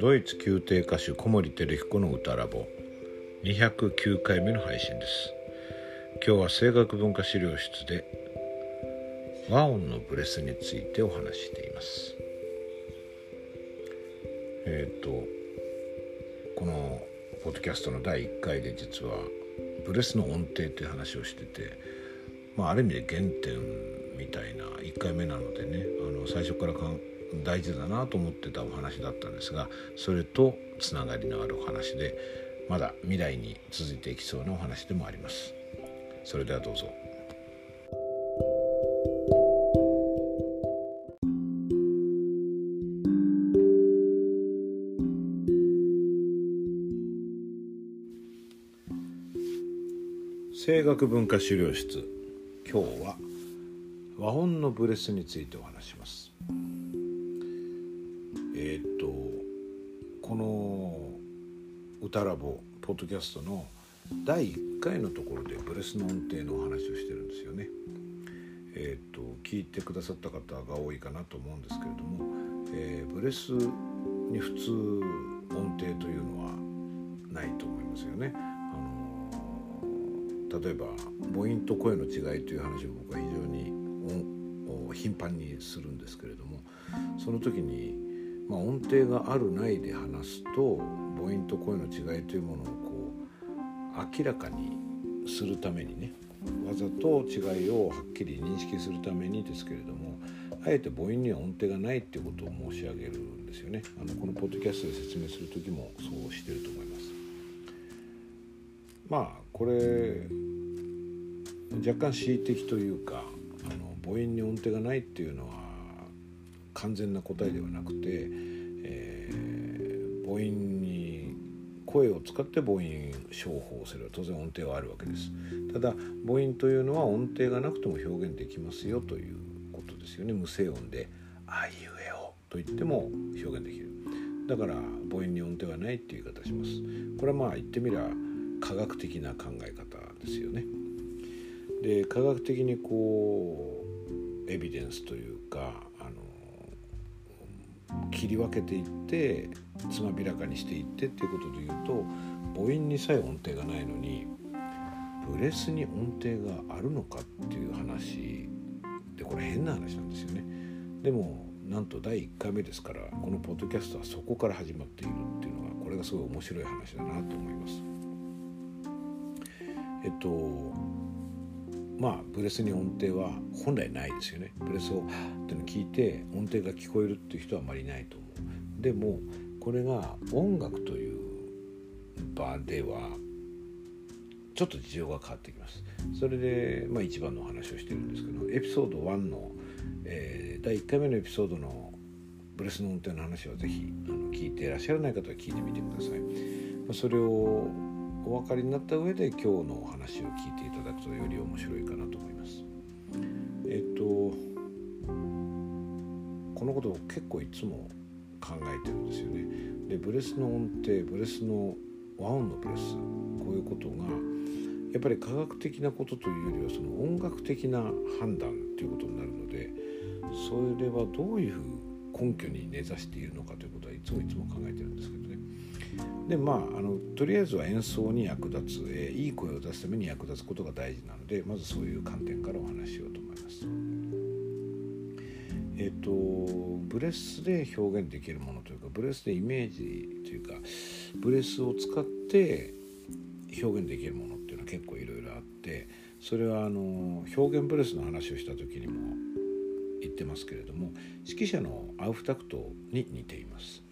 ドイツ宮廷歌手小森照彦の歌ラボ。209回目の配信です。今日は声楽文化資料室で和音のブレスについてお話しています。えっ、ー、とこのポッドキャストの第1回で実はブレスの音程という話をしてて、まあ、ある意味で原点みたいな1回目なのでねあの最初からかん大事だなと思ってたお話だったんですがそれとつながりのあるお話でまだ未来に続いていきそうなお話でもあります。それではどうぞ。声楽文化資料室。今日は和音のブレスについてお話します。歌ラボポッドキャストの第1回のところでブレスの音程のお話をしてるんですよね。えー、っと聞いてくださった方が多いかなと思うんですけれども、えー、ブレスに普通音程というのはないと思いますよね。あの例えば母音と声の違いという話を僕は非常に頻繁にするんですけれどもその時にまあ、音程があるないで話すと母音と声の違いというものをこう明らかにするためにねわざと違いをはっきり認識するためにですけれどもあえて母音には音程がないっていうことを申し上げるんですよね。あのこのポッドキャストで説明する時もそうしてると思います。まあこれ若干恣意的というかあの母音に音程がないっていうのは完全な答えではなくて、えー、母音に声を使って母音商法をすれば当然音程はあるわけです。ただ母音というのは音程がなくても表現できますよということですよね。無声音で「あいうえお」と言っても表現できる。だから母音に音程はないっていう言い方します。これはまあ言ってみれば科学的な考え方ですよね。で科学的にこうエビデンスというかあの切り分けていってつまびらかにしていってっていうことで言うと母音にさえ音程がないのにブレスに音程があるのかっていう話でこれ変な話なんですよね。でもなんと第1回目ですからこのポッドキャストはそこから始まっているっていうのがこれがすごい面白い話だなと思います。えっとまあブレスに音程は本来ないですよねブレスをっての聞いて音程が聞こえるっていう人はあまりいないと思うでもこれが音楽という場ではちょっと事情が変わってきますそれで、まあ、一番の話をしてるんですけどエピソード1の、えー、第1回目のエピソードのブレスの音程の話は是非あの聞いていらっしゃらない方は聞いてみてくださいそれをお分かりになった上で今日のお話を聞いていただくとより面白いかなと思います。えっとこのことを結構いつも考えてるんですよね。でブレスの音程ブレスの和音のブレスこういうことがやっぱり科学的なことというよりはその音楽的な判断ということになるのでそれはどういう根拠に根ざしているのかということはいつもいつも考えてるんですけどね。でまああのとりあえずは演奏に役立つ、えー、いい声を出すために役立つことが大事なのでまずそういう観点からお話ししようと思います。えっ、とブレスで表現できるものというかブレスでイメージというかブレスを使って表現できるものっていうのは結構いろいろあってそれはあの表現ブレスの話をした時にも言ってますけれども指揮者のアウフタクトに似ています。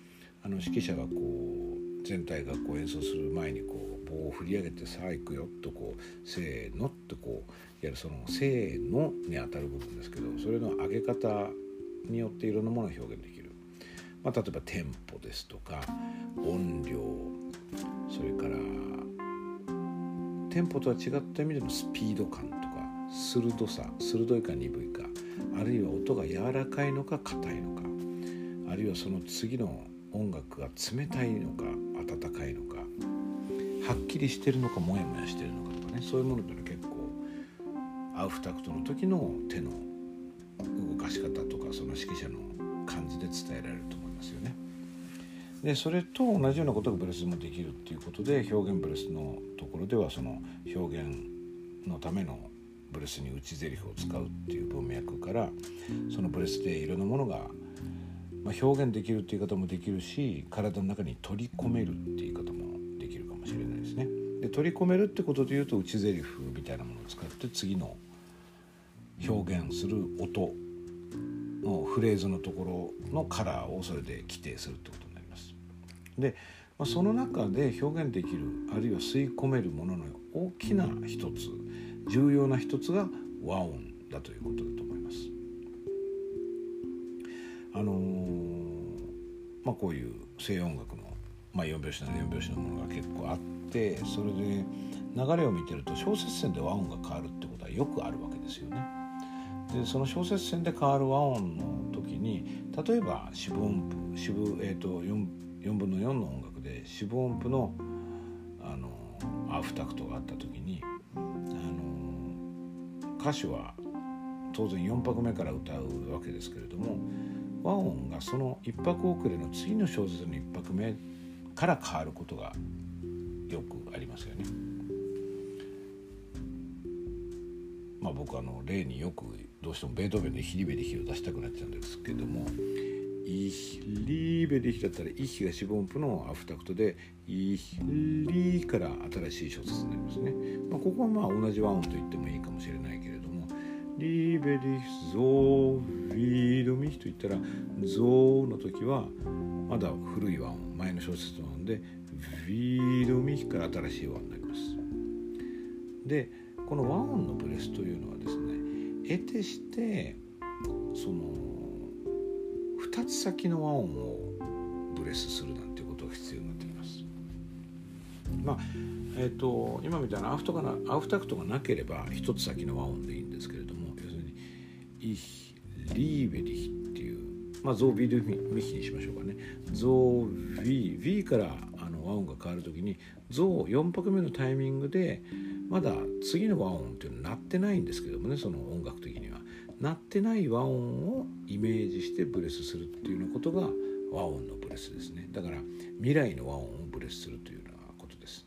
あの指揮者がこう全体がこう演奏する前にこう棒を振り上げて「さあ行くよ」とこう「せーの」ってこうやるその「せーの」にあたる部分ですけどそれの上げ方によっていろんなものを表現できる、まあ、例えばテンポですとか音量それからテンポとは違った意味でのスピード感とか鋭さ鋭いか鈍いかあるいは音が柔らかいのか硬いのかあるいはその次の音楽が冷たいのか温かいのかはっきりしてるのかモヤモヤしてるのかとかねそういうものっていうのは結構アウフタクトの時の手の動かし方とかその指揮者の感じで伝えられると思いますよね。でそれと同じようなことがブレスもできるっていうことで表現ブレスのところではその表現のためのブレスに内ゼリフを使うっていう文脈からそのブレスでいろんなものが、まあ、表現できるっていう言い方もできるし体の中に取り込めるっていう言い方もできるかもしれないですね。で取り込めるってことでいうと内ゼリフみたいなものを使って次の表現する音のフレーズのところのカラーをそれで規定するってことになります。で、まあ、その中で表現できるあるいは吸い込めるものの大きな一つ重要な一つが和音だということだと思います。あのー、まあ、こういう西洋音楽の、まあ、4拍子なら4拍子のものが結構あってそれで流れを見てると小節線で和音が変わるってことはよくあるわけですよね。でその小節線で変わる和音の時に例えば四分音符四分、えーと、4, 4分の4の音楽で四分音符のあのアフタクトがあった時にあの歌手は当然4拍目から歌うわけですけれども和音がその1拍遅れの次の小節の1拍目から変わることがよくありますよね。まあ、僕あの例によくどうしてもベートーベンの「ヒリベリヒ」を出したくなっちゃうんですけども「イヒリベリヒ」だったら「イヒ」が四分音符のアフタクトで「イヒリ」から新しい小説になりますね。まあ、ここはまあ同じ和音と言ってもいいかもしれないけれども「リベリヒゾーヴィードミヒ」と言ったら「ゾー」の時はまだ古い和音前の小説の音で「ヴィードミヒ」から新しい和音になります。でこの和音のブレスというのはですね得てしてその2つ先の和音をブレスするなんていうことが必要になってきます。まあえーと、今みたいなアフトがなアフタクトがなければ一つ先の和音でいいんですけれども要するに「イヒリーベリヒ」っていうまあゾービードミヒにしましょうかねゾービービーからあの和音が変わる時にゾー4拍目のタイミングでまだ次の和音っていうのは鳴ってないんですけどもねその音楽的には。鳴ってない和音をイメージしてブレスするっていうようなことが和音のブレスですね。だから未来の和音をブレスするというようなことです。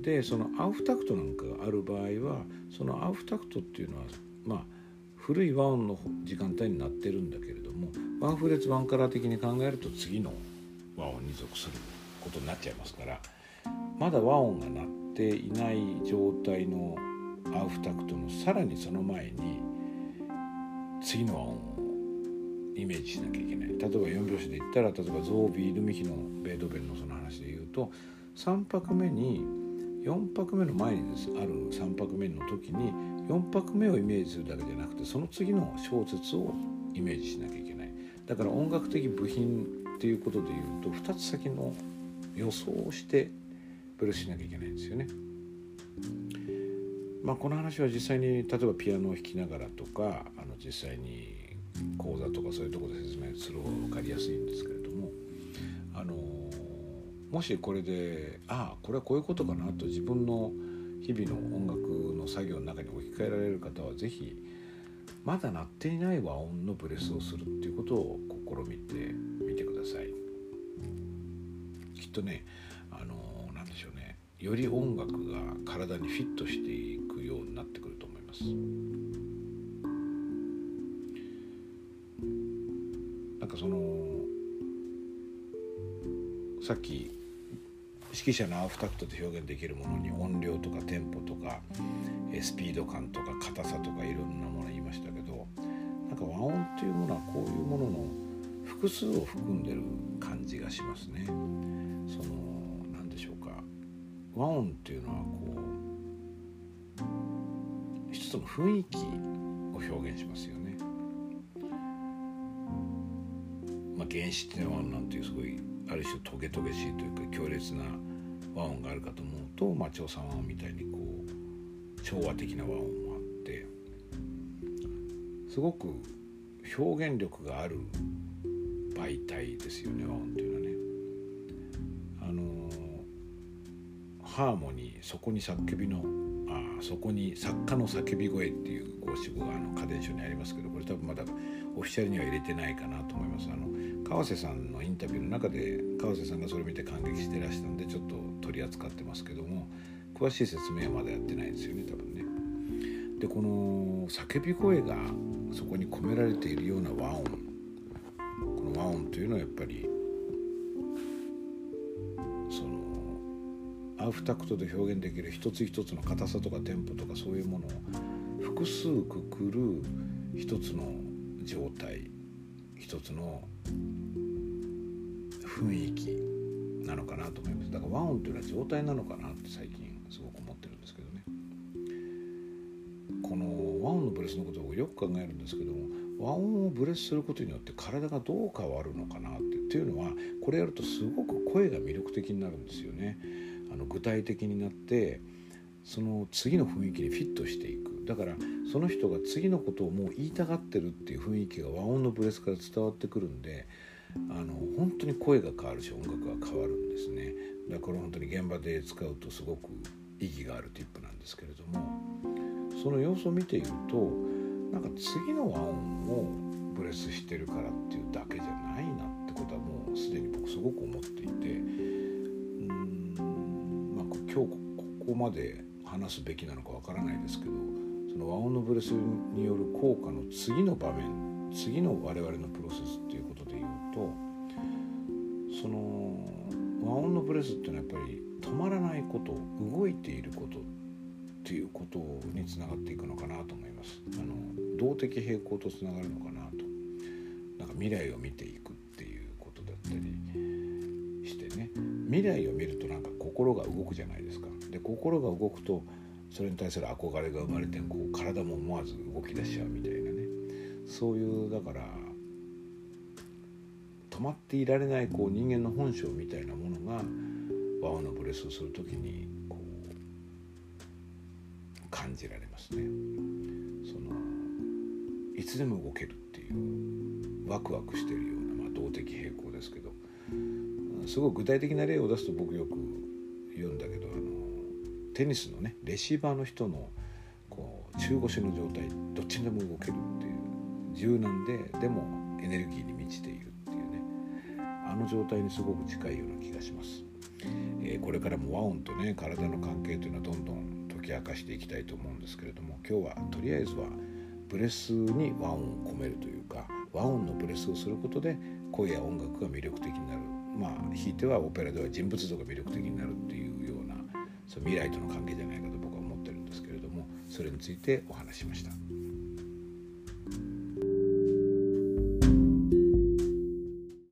でそのアウフタクトなんかがある場合はそのアウフタクトっていうのはまあ古い和音の時間帯になってるんだけれどもワンフレーズワンカラー的に考えると次の和音に属することになっちゃいますからまだ和音が鳴ってていない状態のアウフタクトのさらにその前に次の和音をイメージしなきゃいけない。例えば4拍子で言ったら例えばゾービー・ルミヒのベートーベンのその話で言うと3拍目に4拍目の前にですある3拍目の時に4拍目をイメージするだけじゃなくてその次の小節をイメージしなきゃいけない。だから音楽的部品っていうことで言うと2つ先の予想をしてプレスしなきゃいけないんですよね。まあ、この話は実際に例えばピアノを弾きながらとかあの実際に講座とかそういうとこで説明する方が分かりやすいんですけれどもあのもしこれでああこれはこういうことかなと自分の日々の音楽の作業の中に置き換えられる方は是非まだ鳴っていない和音のブレスをするっていうことを試みてみてください。きっとねより音楽が体にフィットしていくようになってくると思いますなんかそのさっき指揮者のアフタクトで表現できるものに音量とかテンポとかスピード感とか硬さとかいろんなもの言いましたけどなんか和音っていうものはこういうものの複数を含んでる感じがしますね。その和音っていうのはこう一つの雰囲気を表現しますよね。まあ、原始的な和音なんていうすごいある種トゲトゲしいというか強烈な和音があるかと思うと、まあ、長さ和音みたいにこう調和的な和音もあってすごく表現力がある媒体ですよね和音っていうのはね。ハーモニーそこに叫びのあそこに作家の叫び声っていう五七五があの家電書にありますけどこれ多分まだオフィシャルには入れてないかなと思いますあの川瀬さんのインタビューの中で川瀬さんがそれを見て感激してらしたんでちょっと取り扱ってますけども詳しい説明はまだやってないんですよね多分ね。でこの叫び声がそこに込められているような和音この和音というのはやっぱりアフタクトで表現できる一つ一つの硬さとかテンポとかそういうものを複数くくる一つの状態一つの雰囲気なのかなと思います。だから和音というのは状態なのかなって最近すごく思ってるんですけどね。この和音のブレスのことをよく考えるんですけども和音をブレスすることによって体がどう変わるのかなってっていうのはこれやるとすごく声が魅力的になるんですよね。あの具体的になってその次の雰囲気にフィットしていく。だからその人が次のことをもう言いたがってるっていう雰囲気が和音のブレスから伝わってくるんであの本当に声が変わるし音楽が変わるんですね。だからこれ本当に現場で使うとすごく意義があるティップなんですけれどもその様子を見ているとなんか次の和音をブレスしてるからっていうだけじゃないなってことはもうすでに僕すごく思っていて今日ここまで話すべきなのかわからないですけどその和音のブレスによる効果の次の場面次の我々のプロセスっていうことで言うとその和音のブレスっていうのはやっぱり止まらないこと動いていることっていうことにつながっていくのかなと思います。あの動的平衡とつながるのかなと。なんか未来を見ていくっていうことだったりしてね。未来を見るとなんか心が動くじゃないですかで心が動くとそれに対する憧れが生まれてこう体も思わず動き出しちゃうみたいなねそういうだから止まっていられないこう人間の本性みたいなものが和音のブレスをする時にこう感じられますね。そのいつでも動けるっていうワクワクしてるような、まあ、動的平衡ですけどすごく具体的な例を出すと僕よく言うんだけどあのテニスのねレシーバーの人のこう中腰の状態どっちにでも動けるっていう柔軟ででもエネルギーに満ちているっていうねあの状態にすごく近いような気がします、えー、これからも和音とね体の関係というのはどんどん解き明かしていきたいと思うんですけれども今日はとりあえずはブレスに和音を込めるというか和音のブレスをすることで声や音楽が魅力的になる。まあひいてはオペラでは人物像が魅力的になる。その未来との関係じゃないかと僕は思ってるんですけれどもそれについてお話ししました。